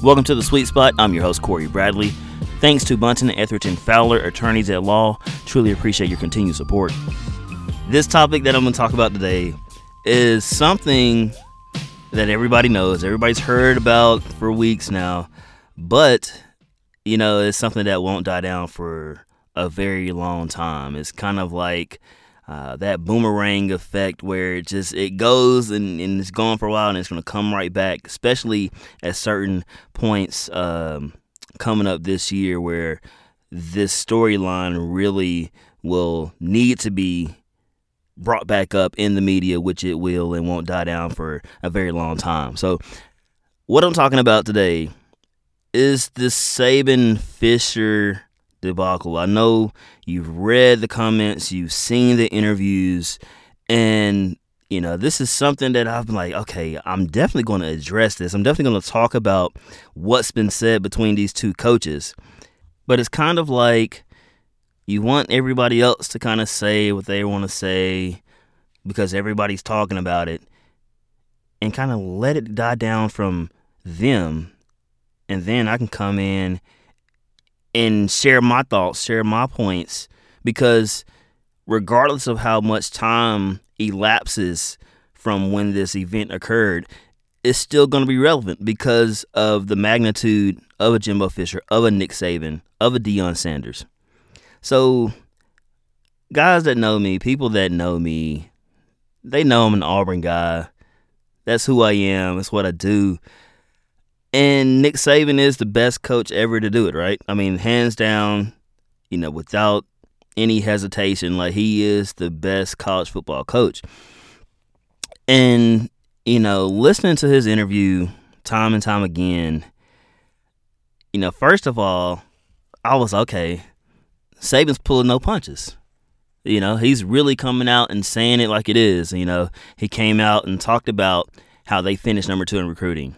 Welcome to the Sweet Spot. I'm your host, Cory Bradley. Thanks to Buntin, Etherton Fowler, attorneys at law. Truly appreciate your continued support. This topic that I'm going to talk about today is something that everybody knows, everybody's heard about for weeks now, but you know, it's something that won't die down for a very long time. It's kind of like uh, that boomerang effect where it just it goes and, and it's gone for a while and it's going to come right back, especially at certain points um, coming up this year where this storyline really will need to be brought back up in the media, which it will and won't die down for a very long time. So, what I'm talking about today is the Saban Fisher debacle. I know you've read the comments, you've seen the interviews, and you know, this is something that I've been like, okay, I'm definitely going to address this. I'm definitely going to talk about what's been said between these two coaches. But it's kind of like you want everybody else to kind of say what they want to say because everybody's talking about it and kind of let it die down from them and then I can come in and share my thoughts, share my points because regardless of how much time elapses from when this event occurred, it's still going to be relevant because of the magnitude of a Jimbo Fisher, of a Nick Saban, of a Deion Sanders. So, guys that know me, people that know me, they know I'm an Auburn guy. That's who I am. That's what I do. And Nick Saban is the best coach ever to do it, right? I mean, hands down, you know, without any hesitation, like he is the best college football coach. And, you know, listening to his interview time and time again, you know, first of all, I was okay. Saban's pulling no punches. You know, he's really coming out and saying it like it is. You know, he came out and talked about how they finished number two in recruiting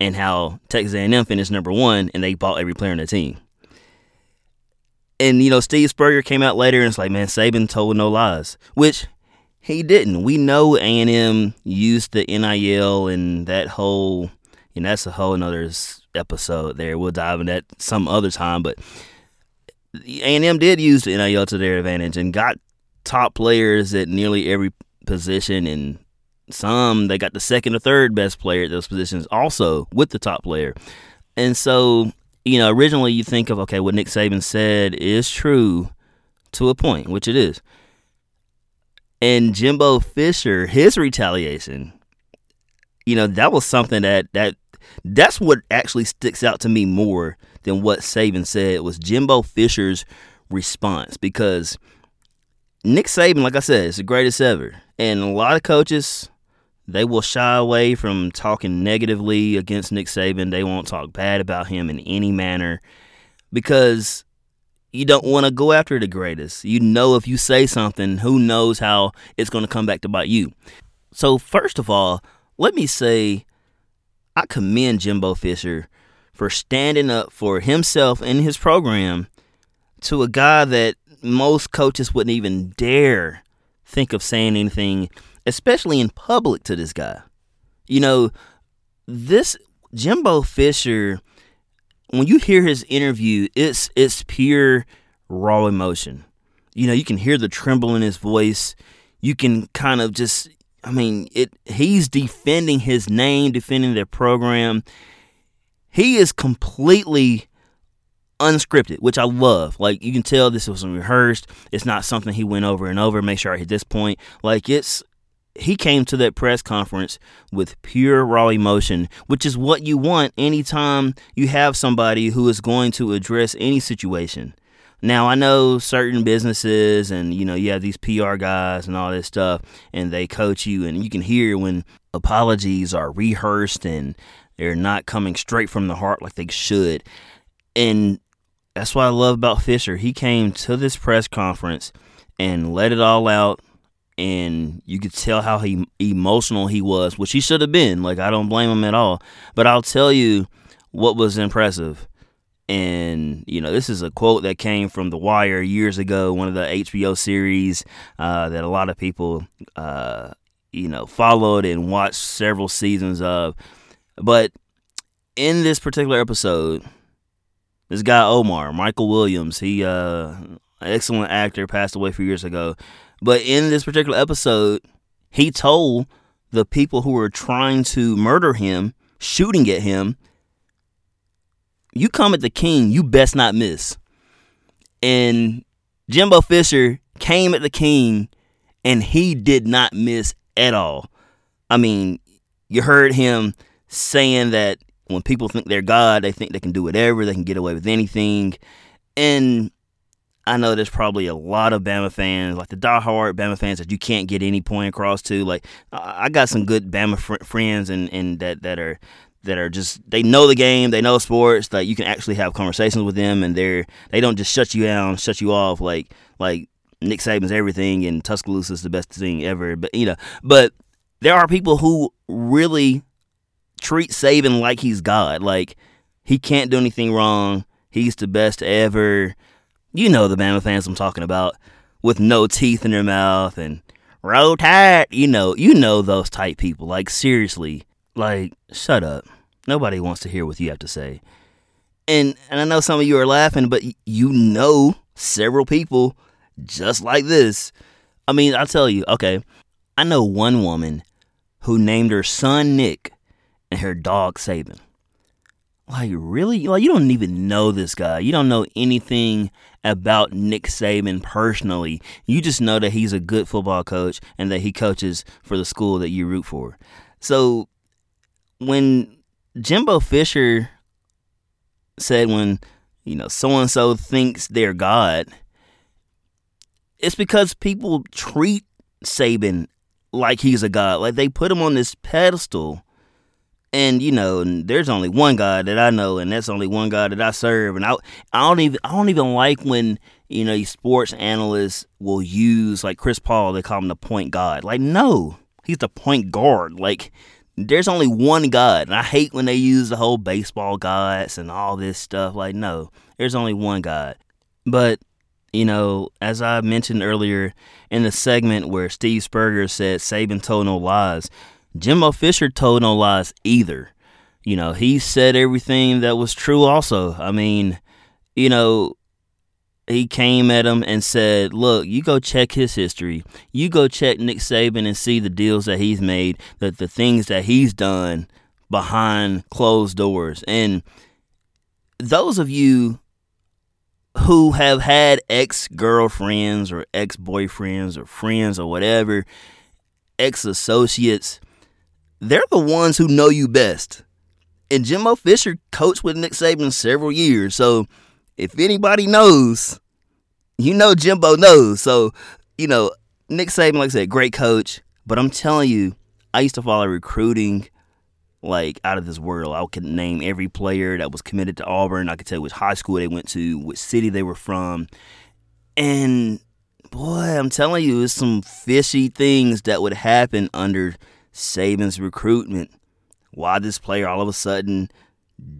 and how Texas A&M finished number one and they bought every player on the team. And you know, Steve Spurrier came out later and it's like, man, Saban told no lies, which he didn't. We know A&M used the NIL and that whole, know, that's a whole another episode there. We'll dive in that some other time, but A&M did use the NIL to their advantage and got top players at nearly every position and some they got the second or third best player at those positions also with the top player. And so, you know, originally you think of okay, what Nick Saban said is true to a point, which it is. And Jimbo Fisher, his retaliation, you know, that was something that that that's what actually sticks out to me more than what Saban said was Jimbo Fisher's response because Nick Saban, like I said, is the greatest ever. And a lot of coaches, they will shy away from talking negatively against Nick Saban. They won't talk bad about him in any manner because you don't want to go after the greatest. You know, if you say something, who knows how it's going to come back to bite you. So, first of all, let me say I commend Jimbo Fisher for standing up for himself and his program to a guy that most coaches wouldn't even dare think of saying anything especially in public to this guy. You know, this Jimbo Fisher, when you hear his interview, it's it's pure raw emotion. You know, you can hear the tremble in his voice. You can kind of just I mean, it he's defending his name, defending their program. He is completely unscripted, which I love. Like you can tell this wasn't rehearsed. It's not something he went over and over. Make sure I hit this point. Like it's he came to that press conference with pure raw emotion, which is what you want anytime you have somebody who is going to address any situation. Now I know certain businesses and you know you have these PR guys and all this stuff and they coach you and you can hear when apologies are rehearsed and they're not coming straight from the heart like they should. And that's what I love about Fisher. He came to this press conference and let it all out and you could tell how he emotional he was, which he should have been. Like I don't blame him at all. But I'll tell you what was impressive. And you know, this is a quote that came from The Wire years ago, one of the HBO series uh, that a lot of people, uh, you know, followed and watched several seasons of. But in this particular episode, this guy Omar, Michael Williams, he uh excellent actor, passed away a few years ago. But in this particular episode, he told the people who were trying to murder him, shooting at him, you come at the king, you best not miss. And Jimbo Fisher came at the king and he did not miss at all. I mean, you heard him saying that when people think they're God, they think they can do whatever, they can get away with anything. And I know there's probably a lot of Bama fans, like the diehard Bama fans, that you can't get any point across to. Like, I got some good Bama fr- friends and, and that that are that are just they know the game, they know sports. That you can actually have conversations with them, and they're they don't just shut you down, shut you off like like Nick Saban's everything and Tuscaloosa is the best thing ever. But you know, but there are people who really treat Saban like he's God. Like he can't do anything wrong. He's the best ever. You know the Bama fans I'm talking about with no teeth in their mouth and roll tide. You know, you know those type people. Like seriously, like shut up. Nobody wants to hear what you have to say. And and I know some of you are laughing, but you know several people just like this. I mean, I'll tell you, okay. I know one woman who named her son Nick and her dog Saban. Like, really? Like, you don't even know this guy. You don't know anything about Nick Saban personally. You just know that he's a good football coach and that he coaches for the school that you root for. So, when Jimbo Fisher said, when, you know, so and so thinks they're God, it's because people treat Saban like he's a god. Like they put him on this pedestal. And you know, there's only one God that I know, and that's only one God that I serve. And I, I don't even, I don't even like when you know sports analysts will use like Chris Paul. They call him the point God. Like, no, he's the point guard. Like, there's only one God, and I hate when they use the whole baseball gods and all this stuff. Like, no, there's only one God. But you know, as I mentioned earlier in the segment where Steve Spurrier said Saban told no lies, Jimbo Fisher told no lies either. You know, he said everything that was true also. I mean, you know, he came at him and said, Look, you go check his history. You go check Nick Saban and see the deals that he's made, that the things that he's done behind closed doors. And those of you who have had ex girlfriends or ex boyfriends or friends or whatever, ex associates, they're the ones who know you best. And Jimbo Fisher coached with Nick Saban several years. So if anybody knows, you know Jimbo knows. So, you know, Nick Saban, like I said, great coach. But I'm telling you, I used to follow recruiting like out of this world. I could name every player that was committed to Auburn. I could tell which high school they went to, which city they were from. And boy, I'm telling you, it's some fishy things that would happen under Saban's recruitment. Why this player all of a sudden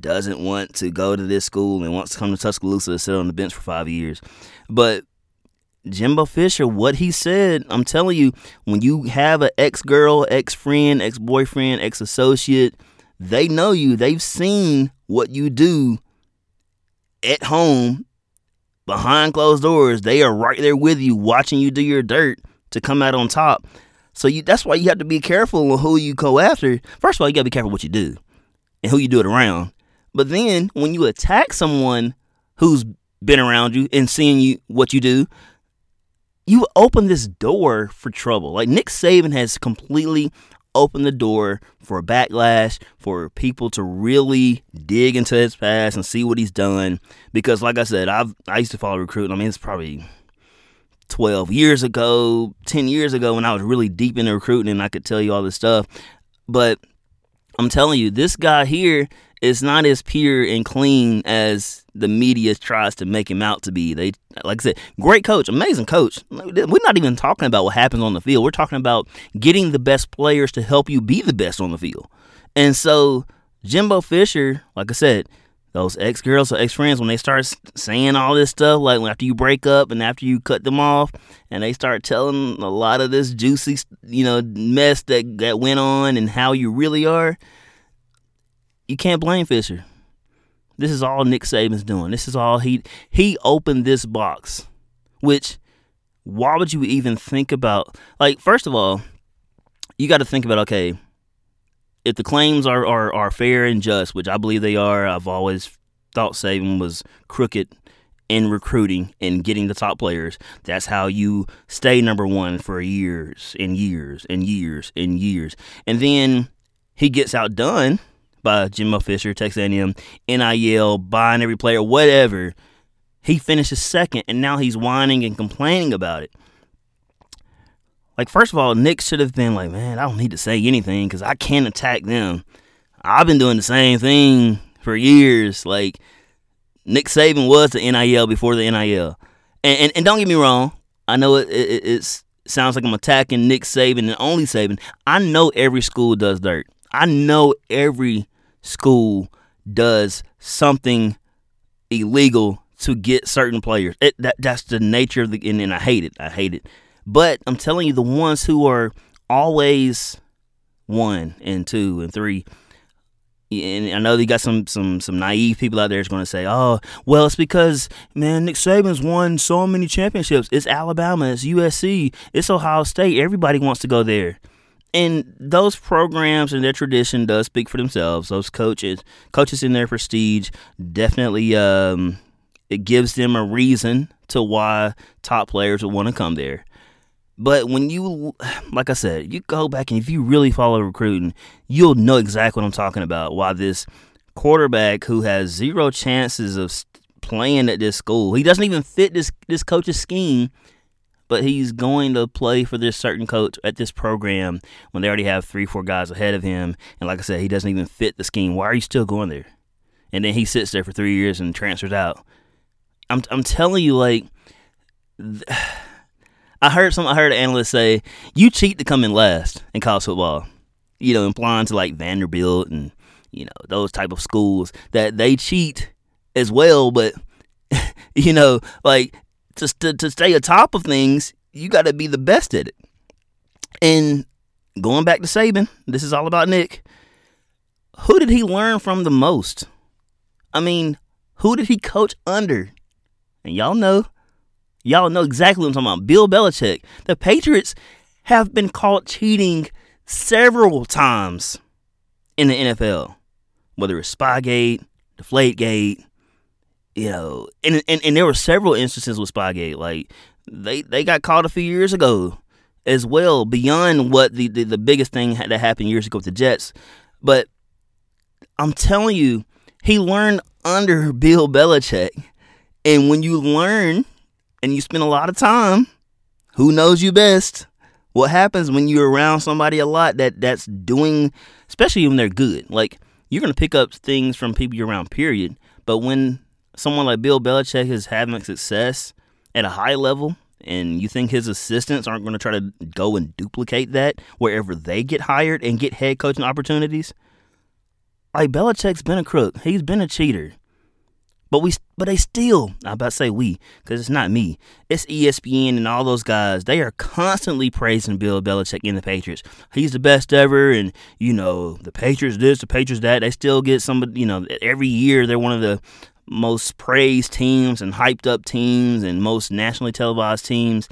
doesn't want to go to this school and wants to come to Tuscaloosa to sit on the bench for five years. But Jimbo Fisher, what he said, I'm telling you, when you have an ex girl, ex friend, ex boyfriend, ex associate, they know you. They've seen what you do at home behind closed doors. They are right there with you, watching you do your dirt to come out on top. So you, that's why you have to be careful of who you go after. First of all, you got to be careful what you do and who you do it around. But then when you attack someone who's been around you and seeing you what you do, you open this door for trouble. Like Nick Saban has completely opened the door for backlash, for people to really dig into his past and see what he's done. Because, like I said, I've I used to follow recruiting. I mean, it's probably 12 years ago, 10 years ago when I was really deep into recruiting and I could tell you all this stuff. But I'm telling you, this guy here is not as pure and clean as the media tries to make him out to be. They, like I said, great coach, amazing coach. We're not even talking about what happens on the field. We're talking about getting the best players to help you be the best on the field. And so, Jimbo Fisher, like I said, those ex girls or ex friends, when they start saying all this stuff, like after you break up and after you cut them off, and they start telling a lot of this juicy, you know, mess that that went on and how you really are you can't blame Fisher. This is all Nick Saban's doing. This is all he he opened this box. Which why would you even think about like first of all, you got to think about okay, if the claims are, are are fair and just, which I believe they are, I've always thought Saban was crooked in recruiting and getting the top players. That's how you stay number one for years and years and years and years. And then he gets outdone by Jimbo Fisher, Texas A&M, NIL, buying every player, whatever. He finishes second, and now he's whining and complaining about it. Like, first of all, Nick should have been like, man, I don't need to say anything because I can't attack them. I've been doing the same thing for years. Like, Nick Saban was the NIL before the NIL. And, and, and don't get me wrong, I know it, it, it sounds like I'm attacking Nick Saban and only Saban. I know every school does dirt. I know every school does something illegal to get certain players. It, that that's the nature of the and, and I hate it. I hate it. But I'm telling you, the ones who are always one and two and three. And I know you got some some some naive people out there that's going to say, "Oh, well, it's because man, Nick Saban's won so many championships. It's Alabama, it's USC, it's Ohio State. Everybody wants to go there." and those programs and their tradition does speak for themselves. Those coaches, coaches in their prestige, definitely um, it gives them a reason to why top players would want to come there. But when you, like I said, you go back and if you really follow recruiting, you'll know exactly what I'm talking about. Why this quarterback who has zero chances of playing at this school, he doesn't even fit this this coach's scheme but he's going to play for this certain coach at this program when they already have three, four guys ahead of him. And like I said, he doesn't even fit the scheme. Why are you still going there? And then he sits there for three years and transfers out. I'm I'm telling you, like, I heard some I heard an analyst say you cheat to come in last in college football. You know, implying to like Vanderbilt and you know those type of schools that they cheat as well, but you know, like to, to, to stay atop of things, you got to be the best at it. And going back to Saban, this is all about Nick. Who did he learn from the most? I mean, who did he coach under? And y'all know, y'all know exactly what I'm talking about. Bill Belichick. The Patriots have been caught cheating several times in the NFL, whether it's Spygate, Deflategate, you know, and, and and there were several instances with Spygate. Like they they got caught a few years ago as well, beyond what the, the, the biggest thing that happened years ago with the Jets. But I'm telling you, he learned under Bill Belichick. And when you learn and you spend a lot of time, who knows you best? What happens when you're around somebody a lot that that's doing, especially when they're good? Like you're gonna pick up things from people you're around. Period. But when someone like Bill Belichick is having success at a high level, and you think his assistants aren't going to try to go and duplicate that wherever they get hired and get head coaching opportunities? Like Belichick's been a crook. He's been a cheater. But we, but they still, I'm about to say we, because it's not me. It's ESPN and all those guys. They are constantly praising Bill Belichick in the Patriots. He's the best ever, and you know the Patriots this, the Patriots that. They still get some, you know, every year they're one of the most praised teams and hyped up teams and most nationally televised teams.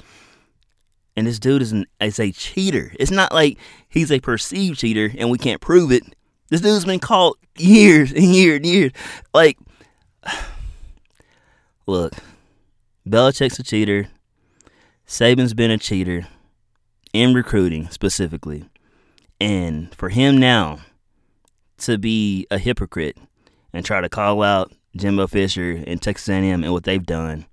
And this dude is, an, is a cheater. It's not like he's a perceived cheater and we can't prove it. This dude's been caught years and years and years. Like, look, Belichick's a cheater. Saban's been a cheater in recruiting specifically. And for him now to be a hypocrite and try to call out Jimbo Fisher and Texas A&M and what they've done.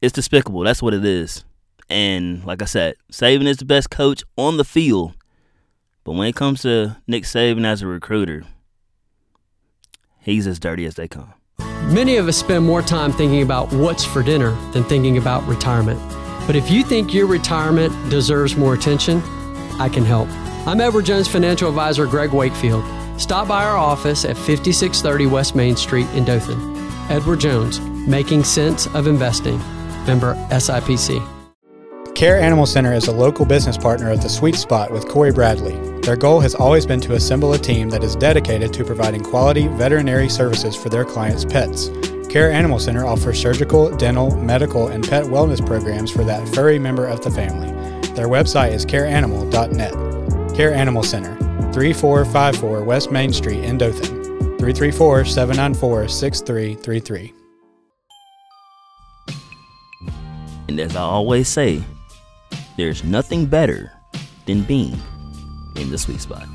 It's despicable. That's what it is. And like I said, Saban is the best coach on the field. But when it comes to Nick Saban as a recruiter, he's as dirty as they come. Many of us spend more time thinking about what's for dinner than thinking about retirement. But if you think your retirement deserves more attention, I can help. I'm Edward Jones financial advisor Greg Wakefield. Stop by our office at 5630 West Main Street in Dothan. Edward Jones, Making Sense of Investing, member SIPC. Care Animal Center is a local business partner of the Sweet Spot with Cory Bradley. Their goal has always been to assemble a team that is dedicated to providing quality veterinary services for their clients' pets. Care Animal Center offers surgical, dental, medical, and pet wellness programs for that furry member of the family. Their website is careanimal.net. Care Animal Center, 3454 West Main Street in Dothan. 334 794 6333. And as I always say, there's nothing better than being in the sweet spot.